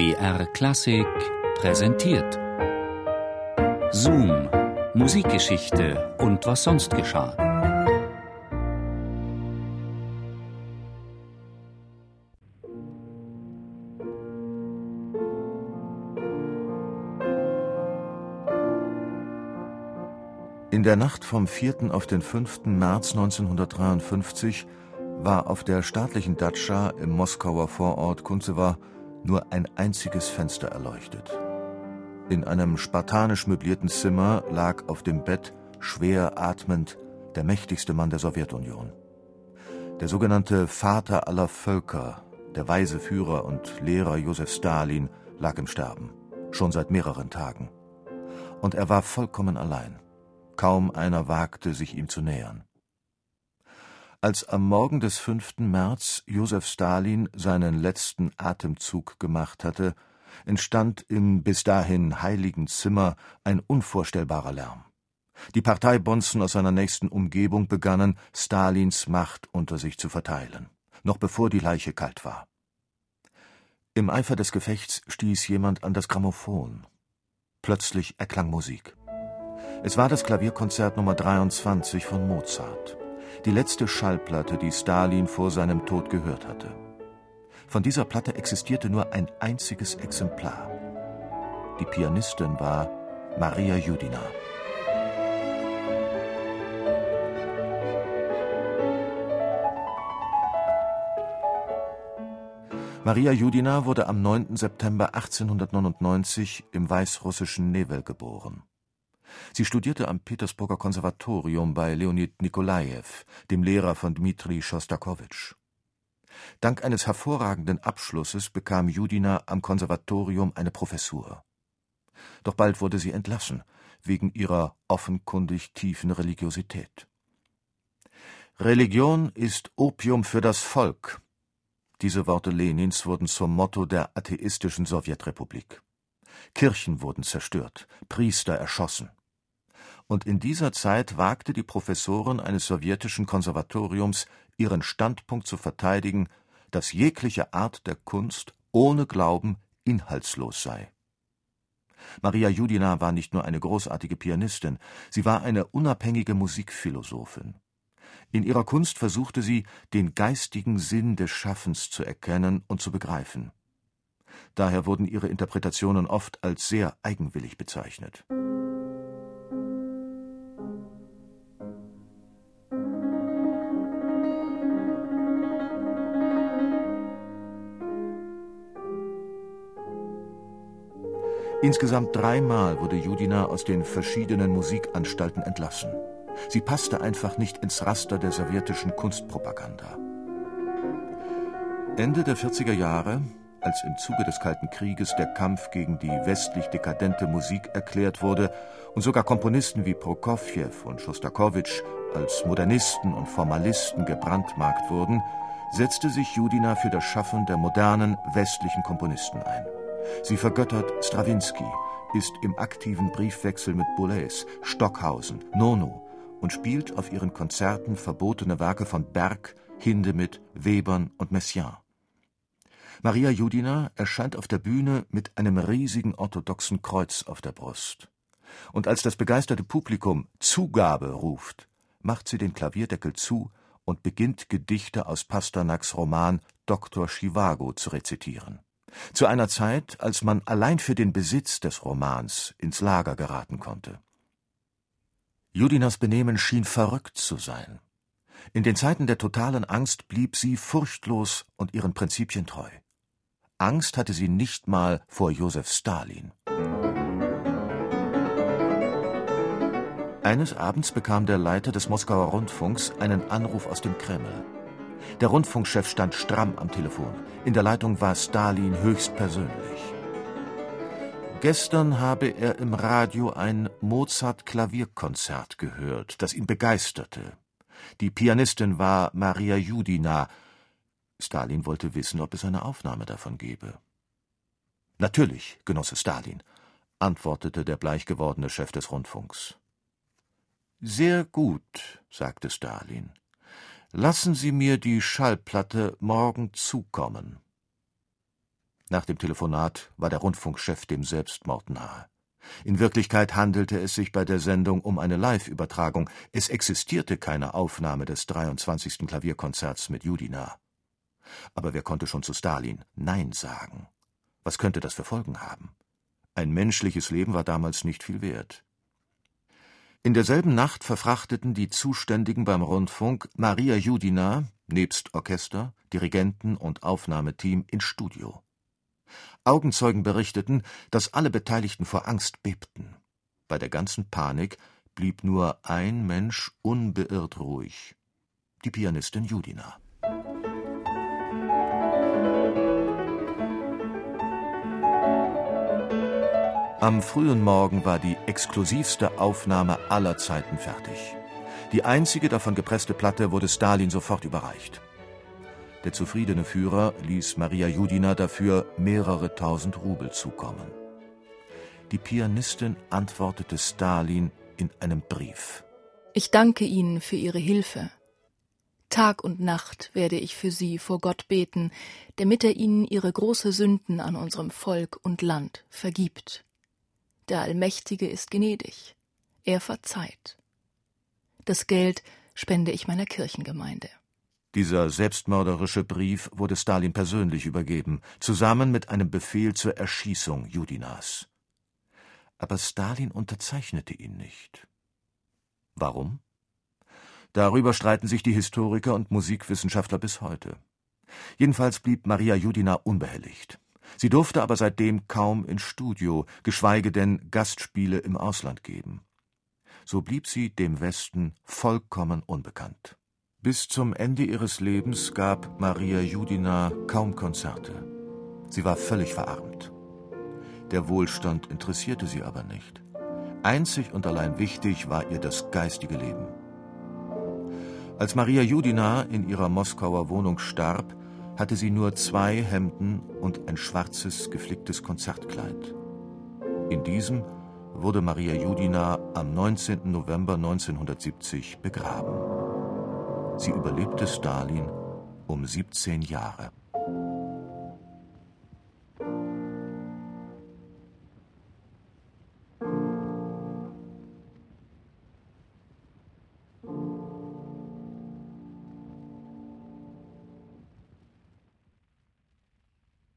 BR Klassik präsentiert. Zoom, Musikgeschichte und was sonst geschah. In der Nacht vom 4. auf den 5. März 1953 war auf der staatlichen Datscha im Moskauer Vorort Kunzewa nur ein einziges Fenster erleuchtet. In einem spartanisch möblierten Zimmer lag auf dem Bett, schwer atmend, der mächtigste Mann der Sowjetunion. Der sogenannte Vater aller Völker, der weise Führer und Lehrer Josef Stalin, lag im Sterben, schon seit mehreren Tagen. Und er war vollkommen allein. Kaum einer wagte, sich ihm zu nähern. Als am Morgen des 5. März Josef Stalin seinen letzten Atemzug gemacht hatte, entstand im bis dahin heiligen Zimmer ein unvorstellbarer Lärm. Die Parteibonzen aus seiner nächsten Umgebung begannen, Stalins Macht unter sich zu verteilen, noch bevor die Leiche kalt war. Im Eifer des Gefechts stieß jemand an das Grammophon. Plötzlich erklang Musik. Es war das Klavierkonzert Nummer 23 von Mozart die letzte Schallplatte, die Stalin vor seinem Tod gehört hatte. Von dieser Platte existierte nur ein einziges Exemplar. Die Pianistin war Maria Judina. Maria Judina wurde am 9. September 1899 im weißrussischen Nevel geboren. Sie studierte am Petersburger Konservatorium bei Leonid Nikolajew, dem Lehrer von Dmitri Schostakowitsch. Dank eines hervorragenden Abschlusses bekam Judina am Konservatorium eine Professur. Doch bald wurde sie entlassen, wegen ihrer offenkundig tiefen Religiosität. Religion ist Opium für das Volk. Diese Worte Lenins wurden zum Motto der atheistischen Sowjetrepublik. Kirchen wurden zerstört, Priester erschossen und in dieser Zeit wagte die Professorin eines sowjetischen Konservatoriums ihren Standpunkt zu verteidigen, dass jegliche Art der Kunst ohne Glauben inhaltslos sei. Maria Judina war nicht nur eine großartige Pianistin, sie war eine unabhängige Musikphilosophin. In ihrer Kunst versuchte sie, den geistigen Sinn des Schaffens zu erkennen und zu begreifen. Daher wurden ihre Interpretationen oft als sehr eigenwillig bezeichnet. Insgesamt dreimal wurde Judina aus den verschiedenen Musikanstalten entlassen. Sie passte einfach nicht ins Raster der sowjetischen Kunstpropaganda. Ende der 40er Jahre, als im Zuge des Kalten Krieges der Kampf gegen die westlich dekadente Musik erklärt wurde und sogar Komponisten wie Prokofjew und Schostakowitsch als Modernisten und Formalisten gebrandmarkt wurden, setzte sich Judina für das Schaffen der modernen westlichen Komponisten ein. Sie vergöttert Strawinski, ist im aktiven Briefwechsel mit Boulez, Stockhausen, Nono und spielt auf ihren Konzerten verbotene Werke von Berg, Hindemith, Webern und Messiaen. Maria Judina erscheint auf der Bühne mit einem riesigen orthodoxen Kreuz auf der Brust. Und als das begeisterte Publikum Zugabe ruft, macht sie den Klavierdeckel zu und beginnt Gedichte aus Pasternaks Roman Dr. Chivago zu rezitieren zu einer Zeit, als man allein für den Besitz des Romans ins Lager geraten konnte. Judinas Benehmen schien verrückt zu sein. In den Zeiten der totalen Angst blieb sie furchtlos und ihren Prinzipien treu. Angst hatte sie nicht mal vor Josef Stalin. Eines Abends bekam der Leiter des Moskauer Rundfunks einen Anruf aus dem Kreml. Der Rundfunkchef stand stramm am Telefon. In der Leitung war Stalin höchstpersönlich. Gestern habe er im Radio ein Mozart-Klavierkonzert gehört, das ihn begeisterte. Die Pianistin war Maria Judina. Stalin wollte wissen, ob es eine Aufnahme davon gebe. Natürlich, Genosse Stalin, antwortete der bleich gewordene Chef des Rundfunks. Sehr gut, sagte Stalin. Lassen Sie mir die Schallplatte morgen zukommen. Nach dem Telefonat war der Rundfunkchef dem Selbstmord nahe. In Wirklichkeit handelte es sich bei der Sendung um eine Live-Übertragung. Es existierte keine Aufnahme des 23. Klavierkonzerts mit Judina. Aber wer konnte schon zu Stalin Nein sagen? Was könnte das für Folgen haben? Ein menschliches Leben war damals nicht viel wert. In derselben Nacht verfrachteten die Zuständigen beim Rundfunk Maria Judina nebst Orchester, Dirigenten und Aufnahmeteam ins Studio. Augenzeugen berichteten, dass alle Beteiligten vor Angst bebten. Bei der ganzen Panik blieb nur ein Mensch unbeirrt ruhig: die Pianistin Judina. Am frühen Morgen war die exklusivste Aufnahme aller Zeiten fertig. Die einzige davon gepresste Platte wurde Stalin sofort überreicht. Der zufriedene Führer ließ Maria Judina dafür mehrere tausend Rubel zukommen. Die Pianistin antwortete Stalin in einem Brief. Ich danke Ihnen für Ihre Hilfe. Tag und Nacht werde ich für Sie vor Gott beten, damit er Ihnen Ihre große Sünden an unserem Volk und Land vergibt. Der Allmächtige ist gnädig. Er verzeiht. Das Geld spende ich meiner Kirchengemeinde. Dieser selbstmörderische Brief wurde Stalin persönlich übergeben, zusammen mit einem Befehl zur Erschießung Judinas. Aber Stalin unterzeichnete ihn nicht. Warum? Darüber streiten sich die Historiker und Musikwissenschaftler bis heute. Jedenfalls blieb Maria Judina unbehelligt. Sie durfte aber seitdem kaum ins Studio, geschweige denn Gastspiele im Ausland geben. So blieb sie dem Westen vollkommen unbekannt. Bis zum Ende ihres Lebens gab Maria Judina kaum Konzerte. Sie war völlig verarmt. Der Wohlstand interessierte sie aber nicht. Einzig und allein wichtig war ihr das geistige Leben. Als Maria Judina in ihrer Moskauer Wohnung starb, hatte sie nur zwei Hemden und ein schwarzes geflicktes Konzertkleid. In diesem wurde Maria Judina am 19. November 1970 begraben. Sie überlebte Stalin um 17 Jahre.